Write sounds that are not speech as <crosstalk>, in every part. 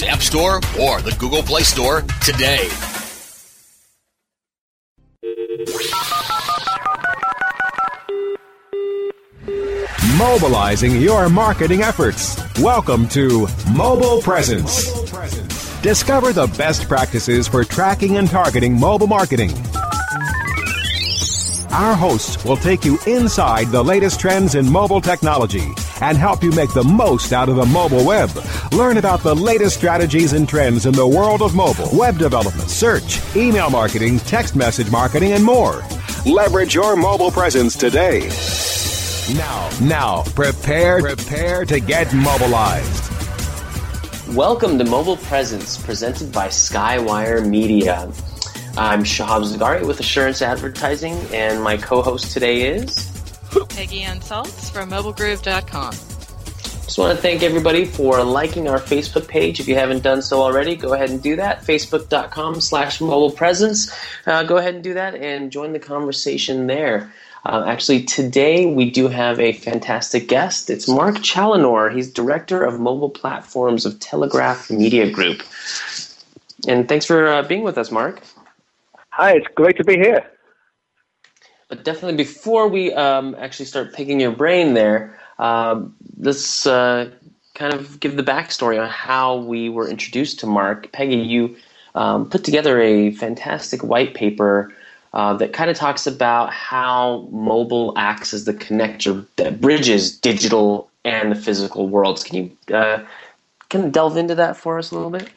App Store or the Google Play Store today. Mobilizing your marketing efforts. Welcome to Mobile Presence. Discover the best practices for tracking and targeting mobile marketing. Our hosts will take you inside the latest trends in mobile technology and help you make the most out of the mobile web. Learn about the latest strategies and trends in the world of mobile, web development, search, email marketing, text message marketing, and more. Leverage your mobile presence today. Now, now, prepare, prepare to get mobilized. Welcome to Mobile Presence, presented by Skywire Media. I'm Shahab Zagari with Assurance Advertising, and my co-host today is Peggy Anne Salz from MobileGroove.com. Just want to thank everybody for liking our Facebook page. If you haven't done so already, go ahead and do that. Facebook.com slash mobile presence. Uh, go ahead and do that and join the conversation there. Uh, actually, today we do have a fantastic guest. It's Mark Challinor. He's Director of Mobile Platforms of Telegraph Media Group. And thanks for uh, being with us, Mark. Hi, it's great to be here. But definitely, before we um, actually start picking your brain there, um, let's uh, kind of give the backstory on how we were introduced to Mark. Peggy, you um, put together a fantastic white paper uh, that kind of talks about how mobile acts as the connector that bridges digital and the physical worlds. Can you uh, kind of delve into that for us a little bit?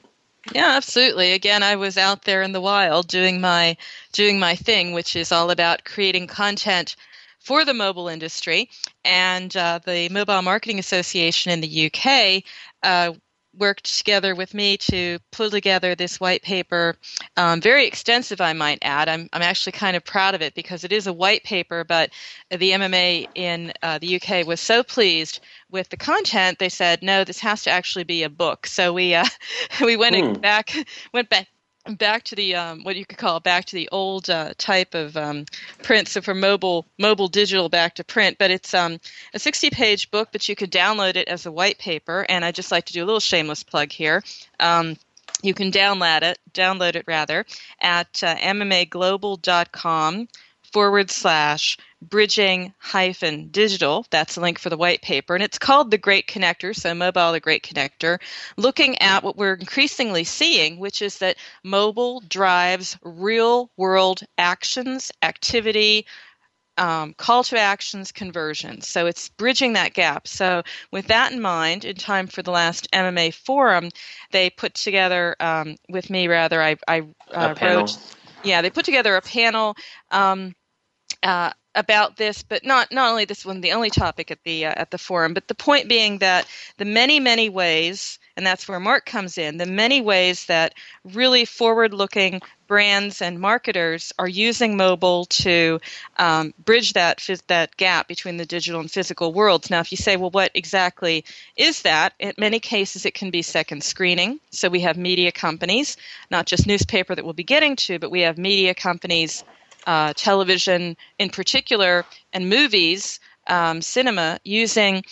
Yeah, absolutely. Again, I was out there in the wild doing my doing my thing, which is all about creating content for the mobile industry. And uh, the Mobile Marketing Association in the UK uh, worked together with me to pull together this white paper. Um, very extensive, I might add. I'm, I'm actually kind of proud of it because it is a white paper, but the MMA in uh, the UK was so pleased with the content, they said, no, this has to actually be a book. So we uh, <laughs> we went hmm. back went back back to the um, what you could call back to the old uh, type of um, print. So from mobile mobile digital back to print, but it's um, a 60 page book, but you could download it as a white paper. And I just like to do a little shameless plug here. Um, you can download it, download it rather, at uh, mmaglobal.com forward slash bridging hyphen digital. That's the link for the white paper. And it's called The Great Connector, so mobile, the Great Connector, looking at what we're increasingly seeing, which is that mobile drives real world actions, activity, um, call to actions conversions. So it's bridging that gap. So, with that in mind, in time for the last MMA forum, they put together, um, with me rather, I, I uh, wrote. Yeah, they put together a panel. Um, uh, about this, but not not only this one, the only topic at the uh, at the forum, but the point being that the many many ways and that's where Mark comes in. The many ways that really forward looking brands and marketers are using mobile to um, bridge that that gap between the digital and physical worlds. Now, if you say, well, what exactly is that? In many cases, it can be second screening. So we have media companies, not just newspaper that we'll be getting to, but we have media companies, uh, television in particular, and movies, um, cinema using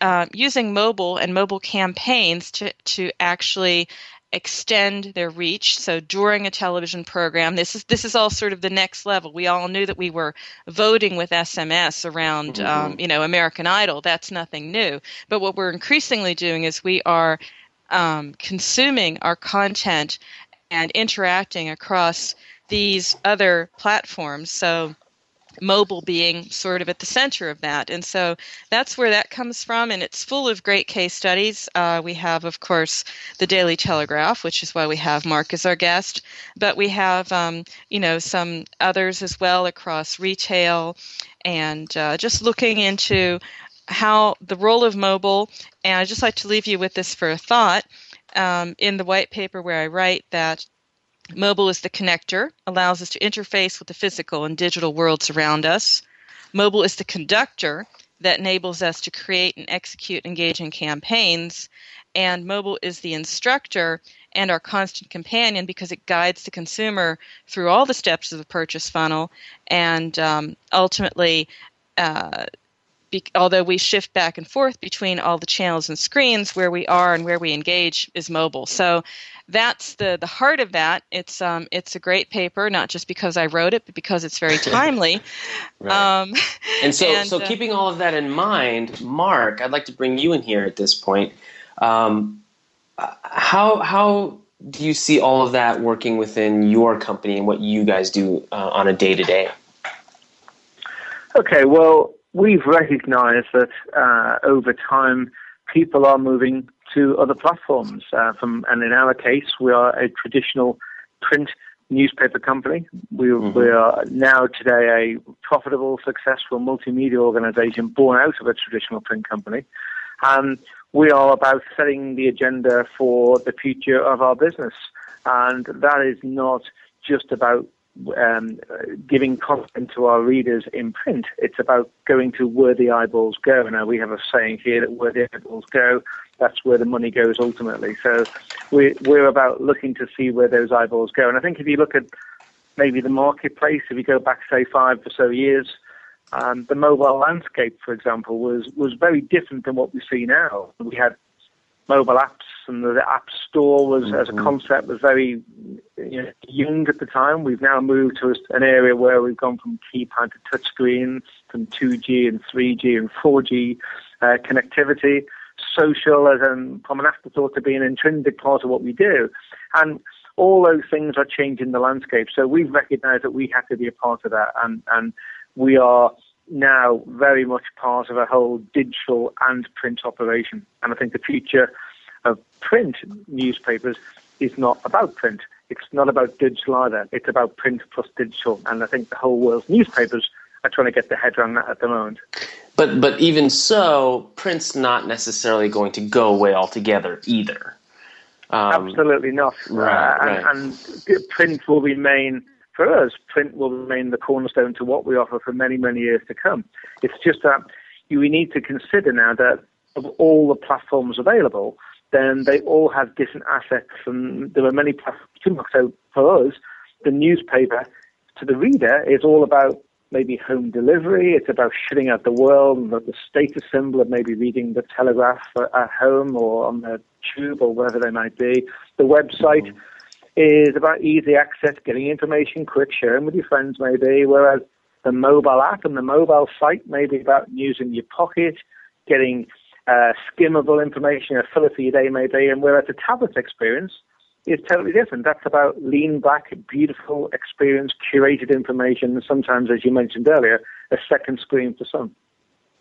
uh, using mobile and mobile campaigns to, to actually extend their reach. So during a television program, this is this is all sort of the next level. We all knew that we were voting with SMS around, mm-hmm. um, you know, American Idol. That's nothing new. But what we're increasingly doing is we are um, consuming our content and interacting across these other platforms. So mobile being sort of at the center of that. And so that's where that comes from, and it's full of great case studies. Uh, we have, of course, the Daily Telegraph, which is why we have Mark as our guest, but we have, um, you know, some others as well across retail and uh, just looking into how the role of mobile, and I'd just like to leave you with this for a thought. Um, in the white paper where I write that Mobile is the connector, allows us to interface with the physical and digital worlds around us. Mobile is the conductor that enables us to create and execute engaging campaigns. And mobile is the instructor and our constant companion because it guides the consumer through all the steps of the purchase funnel and um, ultimately uh, be, although we shift back and forth between all the channels and screens, where we are and where we engage is mobile. So that's the the heart of that. It's um it's a great paper, not just because I wrote it, but because it's very <laughs> timely. right. Um, and so and, so uh, keeping all of that in mind, Mark, I'd like to bring you in here at this point. Um, how how do you see all of that working within your company and what you guys do uh, on a day to day? Okay, well, we've recognized that uh, over time people are moving to other platforms. Uh, from, and in our case, we are a traditional print newspaper company. We, mm-hmm. we are now today a profitable, successful multimedia organization born out of a traditional print company. And we are about setting the agenda for the future of our business. And that is not just about um, giving content to our readers in print. It's about going to where the eyeballs go. Now, we have a saying here that where the eyeballs go, that's where the money goes ultimately. So we, we're about looking to see where those eyeballs go. And I think if you look at maybe the marketplace, if you go back, say, five or so years, um, the mobile landscape, for example, was, was very different than what we see now. We had mobile apps and the app store was mm-hmm. as a mm-hmm. concept was very you know, young at the time. We've now moved to an area where we've gone from keypad to touchscreen, from 2G and 3G and 4G uh, connectivity, social as an, from an afterthought to be an intrinsic part of what we do. And all those things are changing the landscape. So we've recognized that we have to be a part of that and, and we are now very much part of a whole digital and print operation. And I think the future of print newspapers is not about print. It's not about digital either. It's about print plus digital. And I think the whole world's newspapers are trying to get their head around that at the moment. But but even so, print's not necessarily going to go away altogether either. Um, Absolutely not. Right, uh, and, right. and print will remain for us, print will remain the cornerstone to what we offer for many, many years to come. It's just that we need to consider now that of all the platforms available, then they all have different assets, and there are many platforms. So for us, the newspaper to the reader is all about maybe home delivery. It's about shutting out the world and the status symbol of maybe reading the Telegraph at home or on the tube or wherever they might be. The website. Mm-hmm is about easy access, getting information quick, sharing with your friends maybe, whereas the mobile app and the mobile site may be about news in your pocket, getting uh, skimmable information, a filler for your day maybe, and whereas the tablet experience is totally different. That's about lean back, beautiful experience, curated information, and sometimes, as you mentioned earlier, a second screen for some.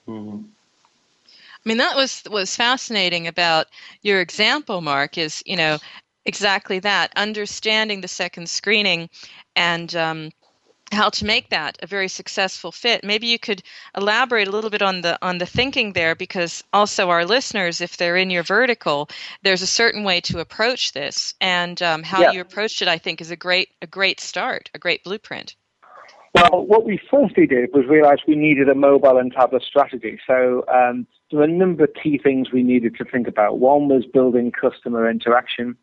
Mm-hmm. I mean, that was was fascinating about your example, Mark. Is you know Exactly that. Understanding the second screening and um, how to make that a very successful fit. Maybe you could elaborate a little bit on the on the thinking there, because also our listeners, if they're in your vertical, there's a certain way to approach this, and um, how Yeah. you approached it, I think, is a great a great start, a great blueprint. Well, what we firstly did was realize we needed a mobile and tablet strategy. So um, there were a number of key things we needed to think about. One was building customer interaction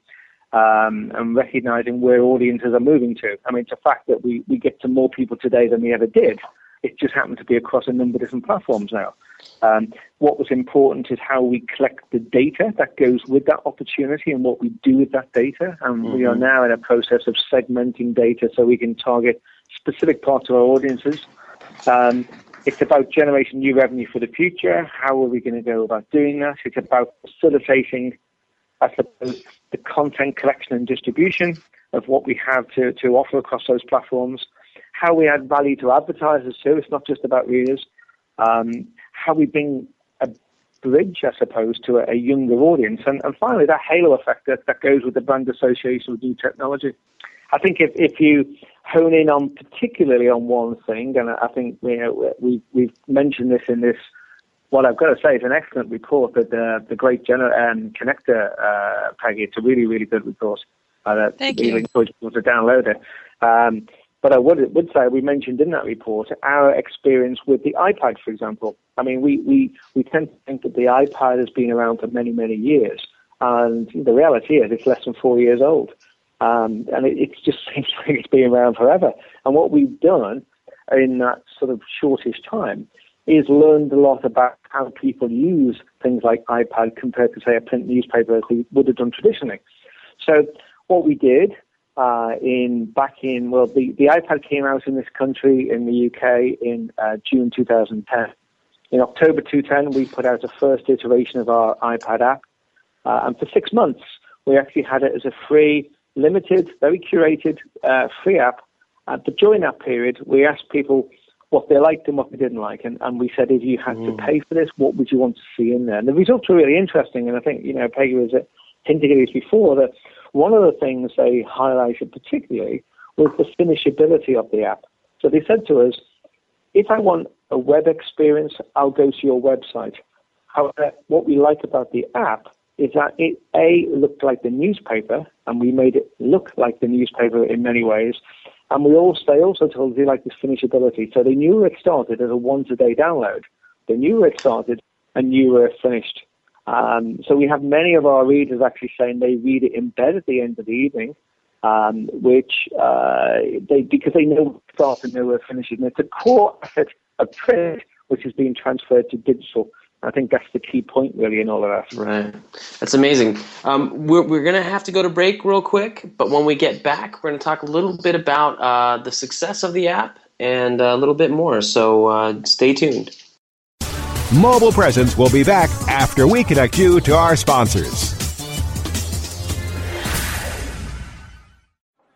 um, and recognizing where audiences are moving to. I mean, it's a fact that we, we get to more people today than we ever did. It just happened to be across a number of different platforms now. Um, what was important is how we collect the data that goes with that opportunity and what we do with that data. And we are now in a process of segmenting data so we can target specific parts of our audiences. Um, it's about generating new revenue for the future. How are we going to go about doing that? It's about facilitating, I suppose, the content collection and distribution of what we have to, to offer across those platforms. How we add value to advertisers too. It's not just about readers. Um, how we bring a bridge, I suppose, to a, a younger audience. And, and finally, that halo effect that, that goes with the brand association with new technology. I think if, if you hone in on particularly on one thing, and I think you know, we, we've mentioned this in this, what I've got to say is an excellent report that uh, the great gener- um, connector, uh, Peggy, it's a really, really good report. Uh, Thank really you. encourage people to download it. Um, but I would, would say we mentioned in that report our experience with the iPad, for example. I mean, we, we, we tend to think that the iPad has been around for many, many years. And the reality is it's less than four years old. Um, and it, it just <laughs> seems like it's been around forever. And what we've done in that sort of shortish time is learned a lot about how people use things like iPad compared to, say, a print newspaper as they would have done traditionally. So what we did uh, in back in well, the, the iPad came out in this country in the UK in uh, June 2010. In October 2010, we put out a first iteration of our iPad app, uh, and for six months we actually had it as a free, limited, very curated uh, free app. But during that period, we asked people what they liked and what they didn't like, and, and we said if you had to pay for this, what would you want to see in there? And the results were really interesting, and I think you know Peggy was uh, hinting at this before that one of the things they highlighted particularly was the finishability of the app. So they said to us, if I want a web experience, I'll go to your website. However, what we like about the app is that it A looked like the newspaper, and we made it look like the newspaper in many ways. And we also they also told they like this finishability. So they knew it started as a once a day download. They knew it started and knew where it finished. Um, so we have many of our readers actually saying they read it in bed at the end of the evening, um, which uh, they because they know it starts and know where it finishes. And it's a core asset of print which is being transferred to digital. I think that's the key point really in all of that. Right. That's amazing. Um, we're we're going to have to go to break real quick, but when we get back, we're going to talk a little bit about uh, the success of the app and a little bit more. So uh, stay tuned. Mobile Presence will be back after we connect you to our sponsors.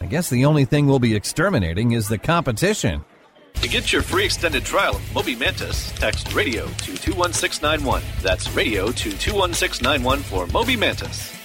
I guess the only thing we'll be exterminating is the competition. To get your free extended trial of Moby Mantis, text radio to 21691. That's radio to 21691 for Moby Mantis.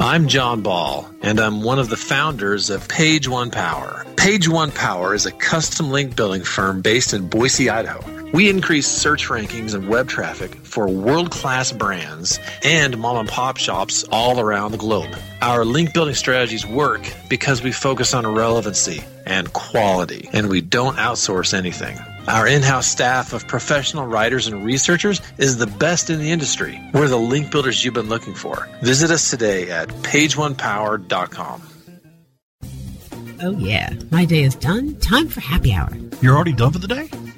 I'm John Ball, and I'm one of the founders of Page One Power. Page One Power is a custom link building firm based in Boise, Idaho. We increase search rankings and web traffic for world class brands and mom and pop shops all around the globe. Our link building strategies work because we focus on relevancy and quality, and we don't outsource anything. Our in house staff of professional writers and researchers is the best in the industry. We're the link builders you've been looking for. Visit us today at pageonepower.com. Oh, yeah. My day is done. Time for happy hour. You're already done for the day?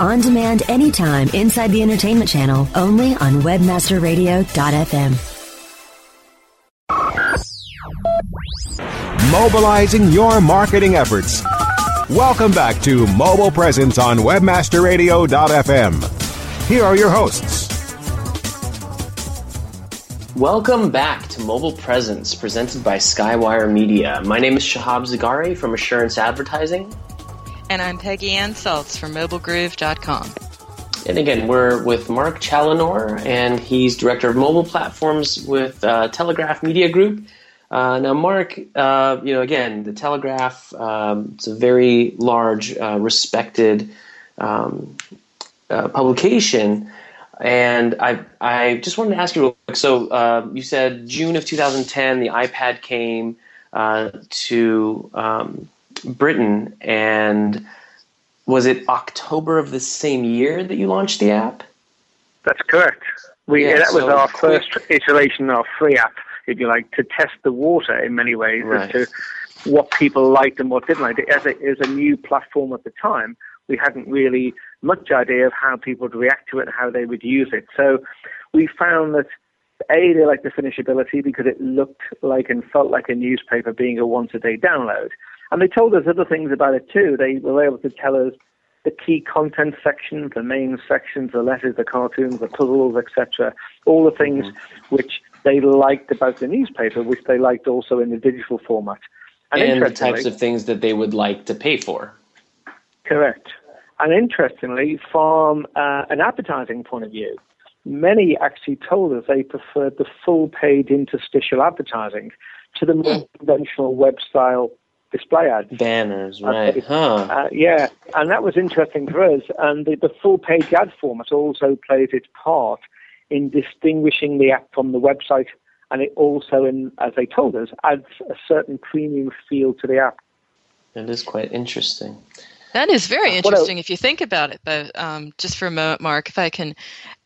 On demand anytime inside the entertainment channel, only on webmasterradio.fm. Mobilizing your marketing efforts. Welcome back to Mobile Presence on webmasterradio.fm. Here are your hosts. Welcome back to Mobile Presence, presented by Skywire Media. My name is Shahab Zagari from Assurance Advertising. And I'm Peggy Anne Salz from MobileGroove.com. And again, we're with Mark Challinor, and he's Director of Mobile Platforms with uh, Telegraph Media Group. Uh, now, Mark, uh, you know, again, the Telegraph, um, it's a very large, uh, respected um, uh, publication. And I, I just wanted to ask you real quick. So, uh, you said June of 2010, the iPad came to um, Britain, and was it October of the same year that you launched the app? That's correct. We Yeah, that was so our quick- first iteration of our free app, if you like, to test the water in many ways Right. as to what people liked and what didn't like. As it is a new platform at the time, we hadn't really much idea of how people would react to it and how they would use it. So we found that a they liked the finishability because it looked like and felt like a newspaper being a once a day download. And they told us other things about it too. They were able to tell us the key content sections, the main sections, the letters, the cartoons, the puzzles, etc. All the things which they liked about the newspaper, which they liked also in the digital format. And, the types of things that they would like to pay for. Correct. And interestingly, from uh, an advertising point of view, many actually told us they preferred the full page interstitial advertising to the more conventional web style display ads. Banners, Uh, right? Huh. Uh, yeah, and that was interesting for us. And the, the full page ad format also plays its part in distinguishing the app from the website. And it also, in, as they told us, adds a certain premium feel to the app. That is quite interesting. That is very interesting if you think about it, but um, just for a moment, Mark, if I can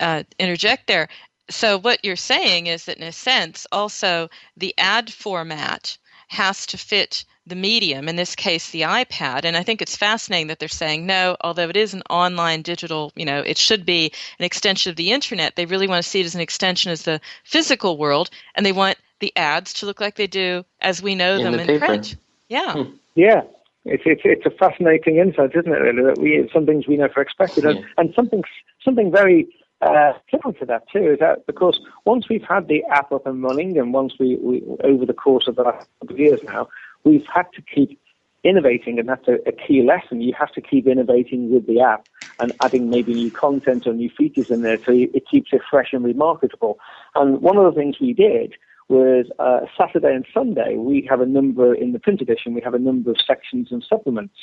uh, interject there. So, what you're saying is that, in a sense, also the ad format has to fit the medium, in this case, the iPad. And I think it's fascinating that they're saying no, although it is an online digital, you know, it should be an extension of the internet. They really want to see it as an extension as the physical world, and they want the ads to look like they do as we know In them the in paper. print. Yeah. Yeah, it's it's it's a fascinating insight, isn't it? Really, that we some things we never expected, and, and something something very uh, similar to that too is that because once we've had the app up and running, and once we, we over the course of the last couple of years now, we've had to keep innovating, and that's a, a key lesson. You have to keep innovating with the app and adding maybe new content or new features in there, so it keeps it fresh and remarketable. And one of the things we did was uh, Saturday and Sunday, we have a number in the print edition, we have a number of sections and supplements.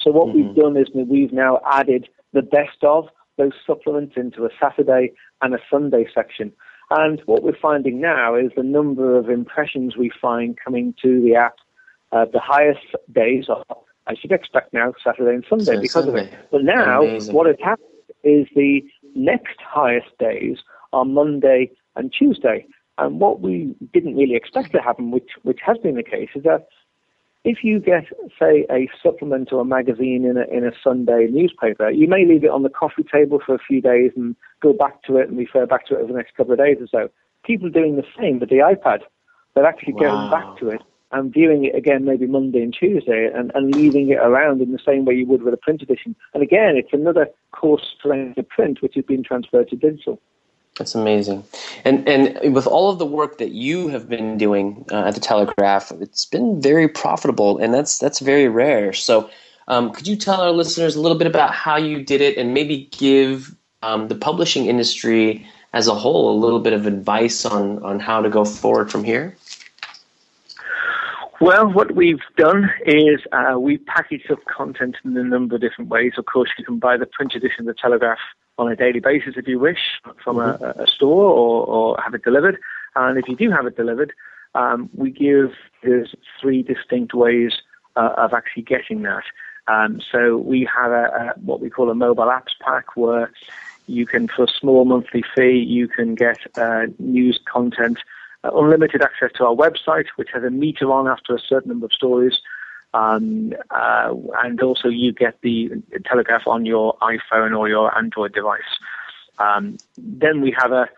So what we've done is we've now added the best of those supplements into a Saturday and a Sunday section. And what we're finding now is the number of impressions we find coming to the app. Uh, the highest days are, I should expect now, Saturday and Sunday So because of it. But now, Amazing. what has happened is the next highest days are Monday and Tuesday. And what we didn't really expect to happen, which which has been the case, is that if you get, say, a supplement or a magazine in a in a Sunday newspaper, you may leave it on the coffee table for a few days and go back to it and refer back to it over the next couple of days or so. People are doing the same with the iPad. They're actually Wow. going back to it and viewing it again maybe Monday and Tuesday and, and leaving it around in the same way you would with a print edition. And again, it's another core strength of print which has been transferred to digital. That's amazing. And and with all of the work that you have been doing uh, at the Telegraph, it's been very profitable, and that's that's very rare. So, Um, could you tell our listeners a little bit about how you did it and maybe give um, the publishing industry as a whole a little bit of advice on, on how to go forward from here? Well, what we've done is uh, we packaged up content in a number of different ways. Of course, you can buy the print edition of the Telegraph on a daily basis if you wish from mm-hmm. a, a, store or, or, have it delivered. And if you do have it delivered, um, we give there's three distinct ways uh, of actually getting that. Um, so we have a, a, what we call a mobile apps pack where you can, for a small monthly fee, you can get uh, news content uh, unlimited access to our website, which has a meter on after a certain number of stories. Um, uh, and also, you get the Telegraph on your iPhone or your Android device. Um, then we have a,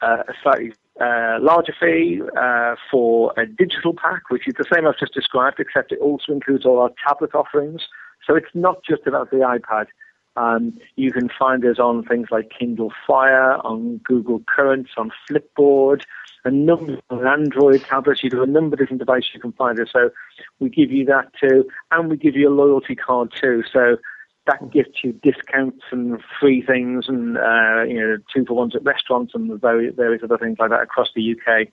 a slightly uh, larger fee uh, for a digital pack, which is the same I've just described, except it also includes all our tablet offerings. So it's not just about the iPad. Um, you can find us on things like Kindle Fire, on Google Currents, on Flipboard, a number of Android tablets. You do a number of different devices you can find it. So we give you that too, and we give you a loyalty card too. So that gives you discounts and free things, and uh, you know two for ones at restaurants and various, various other things like that across the UK.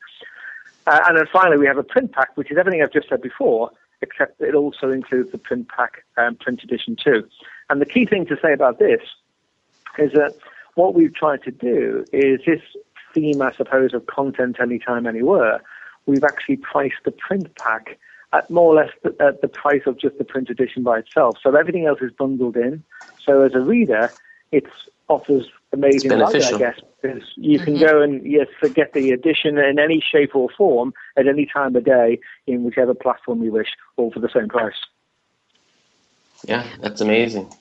Uh, and then finally, we have a print pack, which is everything I've just said before, except it also includes the print pack um, print edition too. And the key thing to say about this is that what we've tried to do is this theme, I suppose, of content anytime, anywhere, we've actually priced the print pack at more or less the, at the price of just the print edition by itself. So everything else is bundled in. So as a reader, it offers amazing value, I guess, because you mm-hmm. can go and yes, get the edition in any shape or form at any time of day in whichever platform you wish, all for the same price. Yeah, that's amazing.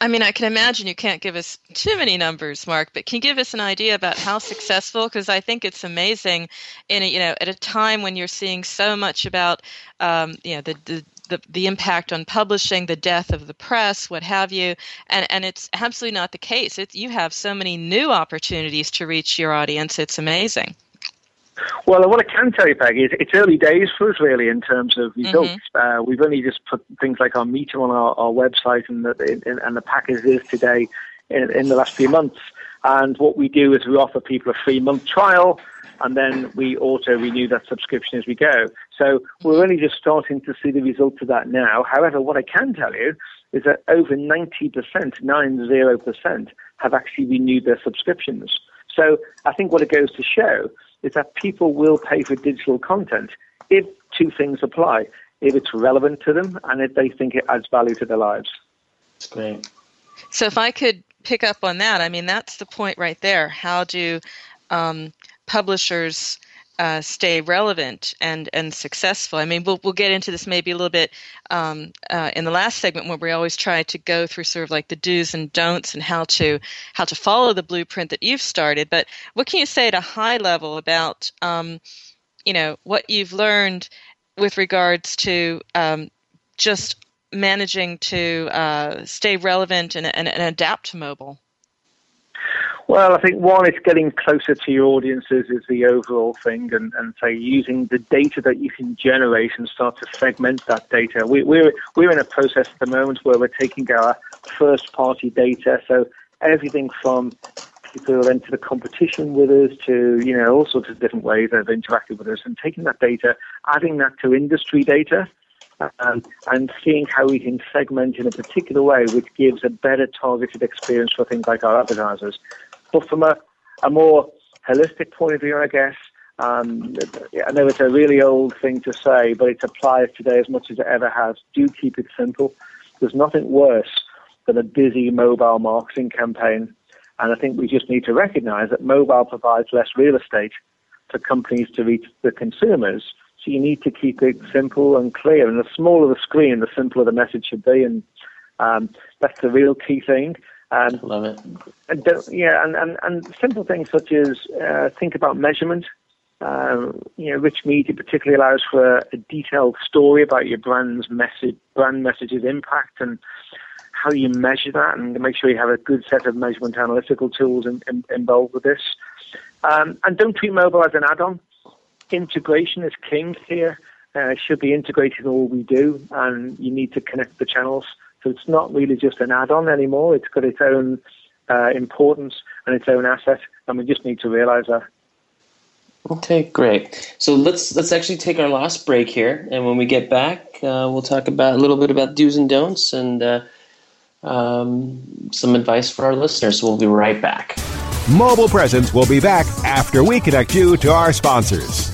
I mean, I can imagine you can't give us too many numbers, Mark, but can you give us an idea about how successful? Because I think it's amazing, in a, you know, at a time when you're seeing so much about, um, you know, the, the the, the impact on publishing, the death of the press, what have you, and and it's absolutely not the case. It's, you have so many new opportunities to reach your audience. It's amazing. Well, what I can tell you, Peggy, is it's early days for us really in terms of results. Mm-hmm. Uh, we've only just put things like our meter on our, our website and the, and the package is today in, in the last few months. And what we do is we offer people a free month trial and then we auto renew that subscription as we go. So we're only just starting to see the results of that now. However, what I can tell you is that over 90%, 90%, have actually renewed their subscriptions. So I think what it goes to show is that people will pay for digital content if two things apply if it's relevant to them and if they think it adds value to their lives. That's great. So, if I could pick up on that, I mean, that's the point right there. How do um, publishers uh, stay relevant and and successful. I mean, we'll we'll get into this maybe a little bit um, uh, in the last segment where we always try to go through sort of like the do's and don'ts and how to how to follow the blueprint that you've started. But what can you say at a high level about um, you know what you've learned with regards to um, just managing to uh, stay relevant and, and, and adapt to mobile? Well, I think one, it's getting closer to your audiences is the overall thing, and, and say using the data that you can generate and start to segment that data. We, we're we're in a process at the moment where we're taking our first party data, so everything from people who enter the competition with us to you know all sorts of different ways they've interacted with us, and taking that data, adding that to industry data. Um, and seeing how we can segment in a particular way, which gives a better targeted experience for things like our advertisers. But from a, a more holistic point of view, I guess, um, I know it's a really old thing to say, but it applies today as much as it ever has. Do keep it simple. There's nothing worse than a busy mobile marketing campaign. And I think we just need to recognize that mobile provides less real estate for companies to reach the consumers. So you need to keep it simple and clear. And the smaller the screen, the simpler the message should be. And um, that's the real key thing. Um, Love it. And yeah, and, and, and simple things such as uh, think about measurement. Um, you know, rich media particularly allows for a detailed story about your brand's message, brand message's impact, and how you measure that, and make sure you have a good set of measurement analytical tools in, in, involved with this. Um, and don't treat mobile as an add-on. Integration is king here. Uh, it should be integrated in all we do, and you need to connect the channels So it's not really just an add-on anymore. It's got its own uh, importance and its own asset, and we just need to realize that. Okay, great. So let's let's actually take our last break here, and when we get back, uh, we'll talk about a little bit about do's and don'ts and uh, um, some advice for our listeners. So we'll be right back. Mobile Presence will be back after we connect you to our sponsors.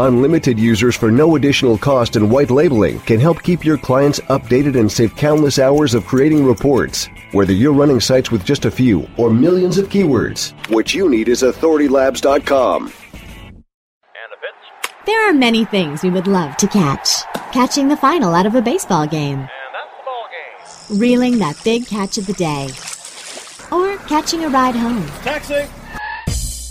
Unlimited users for no additional cost and white labeling can help keep your clients updated and save countless hours of creating reports. Whether you're running sites with just a few or millions of keywords, what you need is authoritylabs.com. There are many things we would love to catch. Catching the final out of a baseball game. Reeling that big catch of the day. Or catching a ride home. Taxi!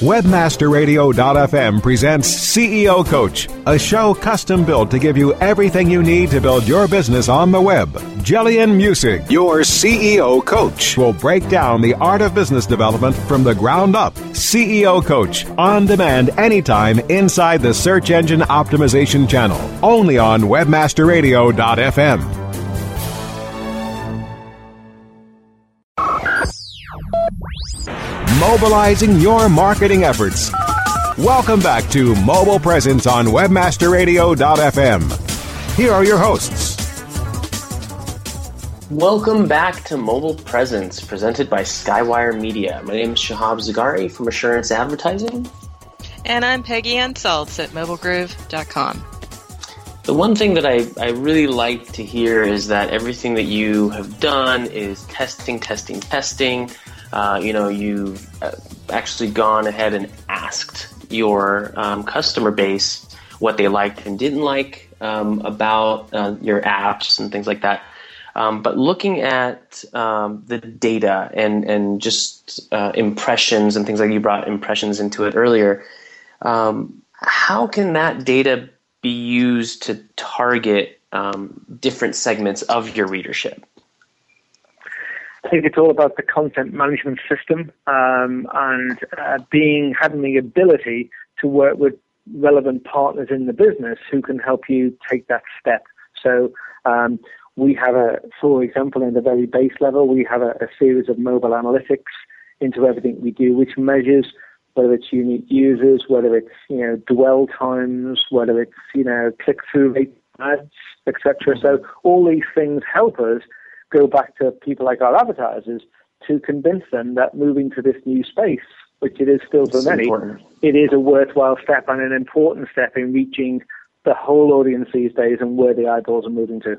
Webmasterradio.fm presents CEO Coach, a show custom built to give you everything you need to build your business on the web. Gillian Muessig, your CEO Coach, will break down the art of business development from the ground up. CEO Coach, on demand anytime inside the Search Engine Optimization channel, only on Webmasterradio.fm. mobilizing your marketing efforts. Welcome back to Mobile Presence on WebmasterRadio.fm. Here are your hosts. Welcome back to Mobile Presence, presented by Skywire Media. My name is Shahab Zagari from Assurance Advertising. And I'm Peggy Anne Salz at mobilegroove.com. The one thing that I, I really like to hear is that everything that you have done is testing, testing, testing. Uh, you know, you've uh, actually gone ahead and asked your um, customer base what they liked and didn't like um, about uh, your apps and things like that. Um, but looking at um, the data and and just uh, impressions and things like you brought impressions into it earlier, um, how can that data be used to target um, different segments of your readership? I think it's all about the content management system um, and uh, being having the ability to work with relevant partners in the business who can help you take that step. So um, we have a, for example, in the very base level, we have a, a series of mobile analytics into everything we do, which measures whether it's unique users, whether it's you know dwell times, whether it's you know click through rate ads, etc. So all these things help us go back to people like our advertisers to convince them that moving to this new space, which it is still for many, important. it is a worthwhile step and an important step in reaching the whole audience these days and where the eyeballs are moving to.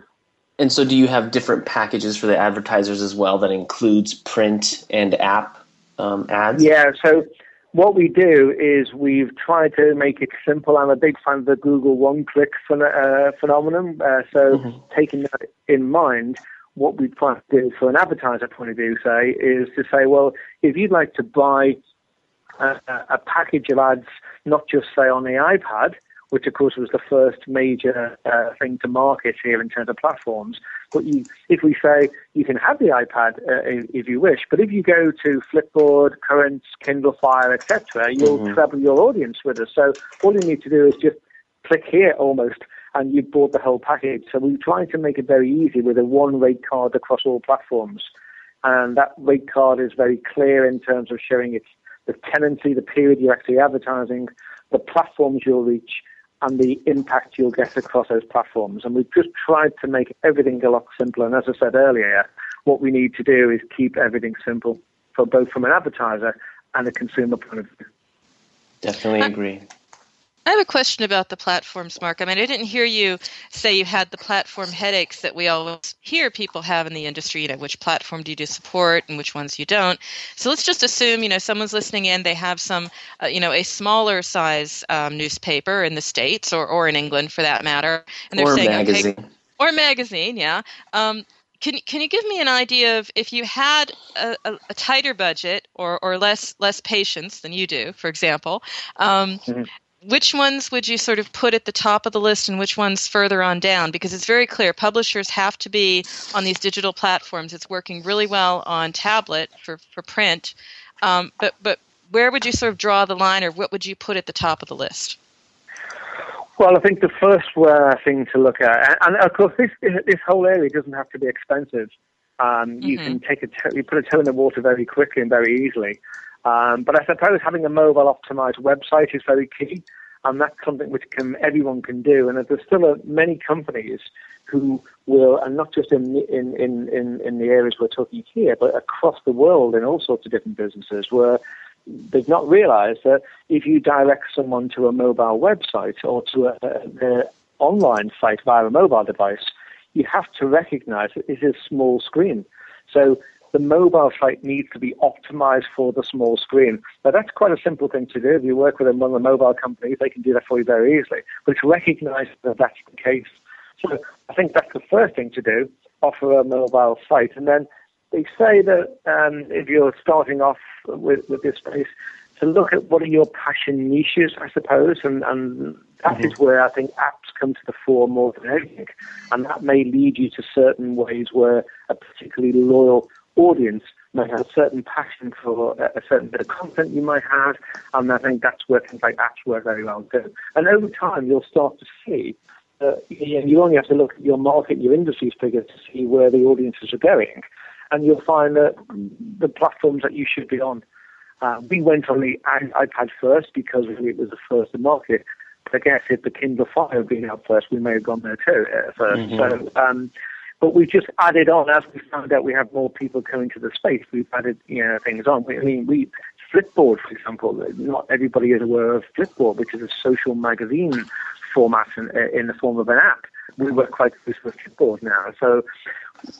And so, do you have different packages for the advertisers as well that includes print and app um, ads? Yeah. So, what we do is we've tried to make it simple. I'm a big fan of the Google one-click uh, phenomenon. Uh, so, mm-hmm. taking that in mind, what we try to do for an advertiser point of view, say, is to say, well, if you'd like to buy a, a package of ads, not just say on the iPad, which of course was the first major uh, thing to market here in terms of platforms. But you, if we say you can have the iPad uh, if you wish, but if you go to Flipboard, Currents, Kindle Fire, etc., you'll Mhm. treble your audience with us. So all you need to do is just click here almost, and you've bought the whole package. So we're trying to make it very easy with a one rate card across all platforms. And that rate card is very clear in terms of showing its the tenancy, the period you're actually advertising, the platforms you'll reach, and the impact you'll get across those platforms. And we've just tried to make everything a lot simpler. And as I said earlier, what we need to do is keep everything simple for both from an advertiser and a consumer point of view. Definitely uh, agree. I have a question about the platforms, Mark. I mean, I didn't hear you say you had the platform headaches that we always hear people have in the industry. You know, which platform do you support and which ones you don't. So let's just assume, you know, someone's listening in. They have some, uh, you know, a smaller size um, newspaper in the states or, or in England for that matter, and they're Or saying, magazine. okay, or magazine, yeah. Um, can can you give me an idea of if you had a, a, a tighter budget or, or less less patience than you do, for example, um, which ones would you sort of put at the top of the list and which ones further on down? Because it's very clear publishers have to be on these digital platforms. It's working really well on tablet for, for print. Um, but, but where would you sort of draw the line or what would you put at the top of the list? Well, I think the first uh, thing to look at, and, of course, this this whole area doesn't have to be expensive. Um, You can take a toe, you put a toe in the water very quickly and very easily. Um, but I suppose having a mobile optimized website is very key, and that's something which can everyone can do. And there's still a, many companies who will, and not just in, in in in the areas we're talking here, but across the world in all sorts of different businesses, where they've not realized that if you direct someone to a mobile website or to a, a, their online site via a mobile device, you have to recognize that it is a small screen. So the mobile site needs to be optimized for the small screen. Now that's quite a simple thing to do. If you work with one of the mobile companies, they can do that for you very easily. But it's recognized that that's the case. So I think that's the first thing to do, offer a mobile site. And then they say that um, if you're starting off with, with this space, to look at what are your passion niches, I suppose, and, and that is where I think apps come to the fore more than anything. And that may lead you to certain ways where a particularly loyal audience may have a certain passion for a, a certain bit of content you might have, and I think that's where things like apps work very well too. And over time, you'll start to see uh, you only have to look at your market, your industry's figures to see where the audiences are going, and you'll find that the platforms that you should be on. Uh, we went on the iPad first because it was the first market. But I guess if the Kindle Fire had been out first, we may have gone there too uh, 1st Mhm. So, um, but we've just added on as we found out we have more people coming to the space. We've added you know things on. We, I mean, we Flipboard, for example. Not everybody is aware of Flipboard, which is a social magazine format in, in the form of an app. We work quite close with Flipboard now, so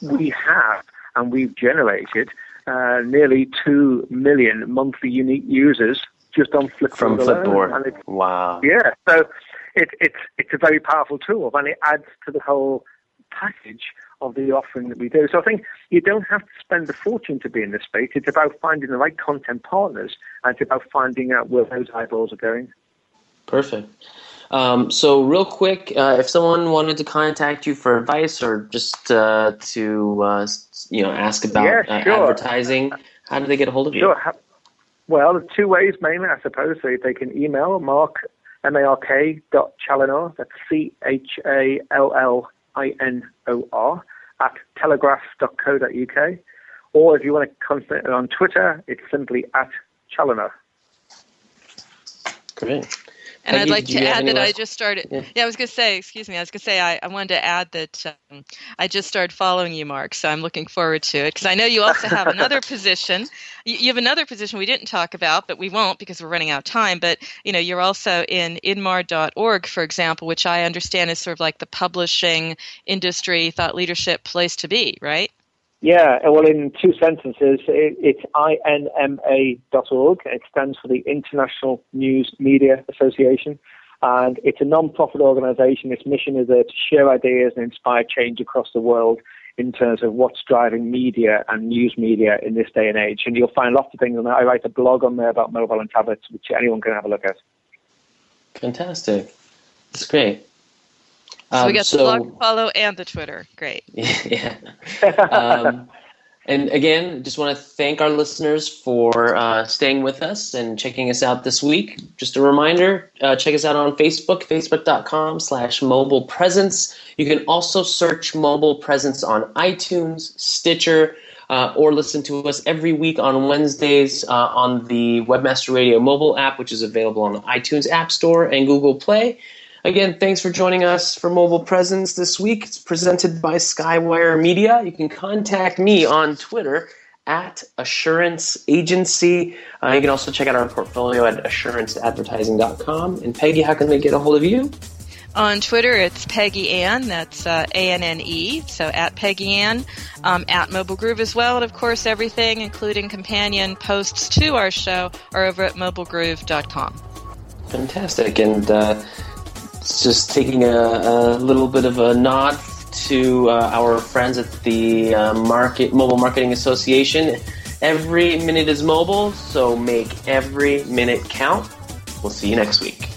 we have and we've generated uh, nearly two million monthly unique users just on Flipboard From. Flipboard. Wow. yeah, so it, it's it's a very powerful tool, and it adds to the whole package of the offering that we do. So I think you don't have to spend a fortune to be in this space. It's about finding the right content partners, and it's about finding out where those eyeballs are going. Perfect. Um, so, real quick, uh, if someone wanted to contact you for advice or just uh, to uh, you know ask about Yeah, uh, sure. advertising, how do they get a hold of you? Sure. Well, there's two ways mainly, I suppose. So they can email Mark M A R K dot Challinor. That's C H A L L I N O R at telegraph.co.uk. Or if you want to contact it on Twitter, it's simply at Challinor. Great. And I'd like to add that I just started. Yeah. Yeah. I was going to say, excuse me, I was going to say, I, I wanted to add that um, I just started following you, Mark, so I'm looking forward to it. Because I know you also have another <laughs> position. You, you have another position we didn't talk about, but we won't because we're running out of time. But, you know, you're also in inma.org, for example, which I understand is sort of like the publishing industry, thought leadership place to be, right? Yeah, uh, well, in two sentences, it, it's inma.org. It stands for the International News Media Association. And it's a non-profit organization. Its mission is uh, to share ideas and inspire change across the world in terms of what's driving media and news media in this day and age. And you'll find lots of things on there. I write a blog on there about mobile and tablets, which anyone can have a look at. Fantastic. That's great. So we Um, got so- the blog follow and the Twitter. Great. <laughs> yeah. Um, and again, just want to thank our listeners for uh, staying with us and checking us out this week. Just a reminder, uh, check us out on Facebook, facebook.com slash mobile presence. You can also search mobile presence on iTunes, Stitcher, uh, or listen to us every week on Wednesdays uh, on the Webmaster Radio mobile app, which is available on the iTunes App Store and Google Play. Again, thanks for joining us for Mobile Presence this week. It's presented by Skywire Media. You can contact me on Twitter at Assurance Agency. Uh, you can also check out our portfolio at assuranceadvertising.com. And Peggy, how can they get a hold of you? On Twitter, it's Peggy Anne. That's uh, A N N E. So at Peggy Anne, um, at Mobile Groove as well. And of course, everything, including companion posts to our show, are over at mobilegroove.com. Fantastic. And uh, it's just taking a, a little bit of a nod to uh, our friends at the uh, Market Mobile Marketing Association. Every minute is mobile, so make every minute count. We'll see you next week.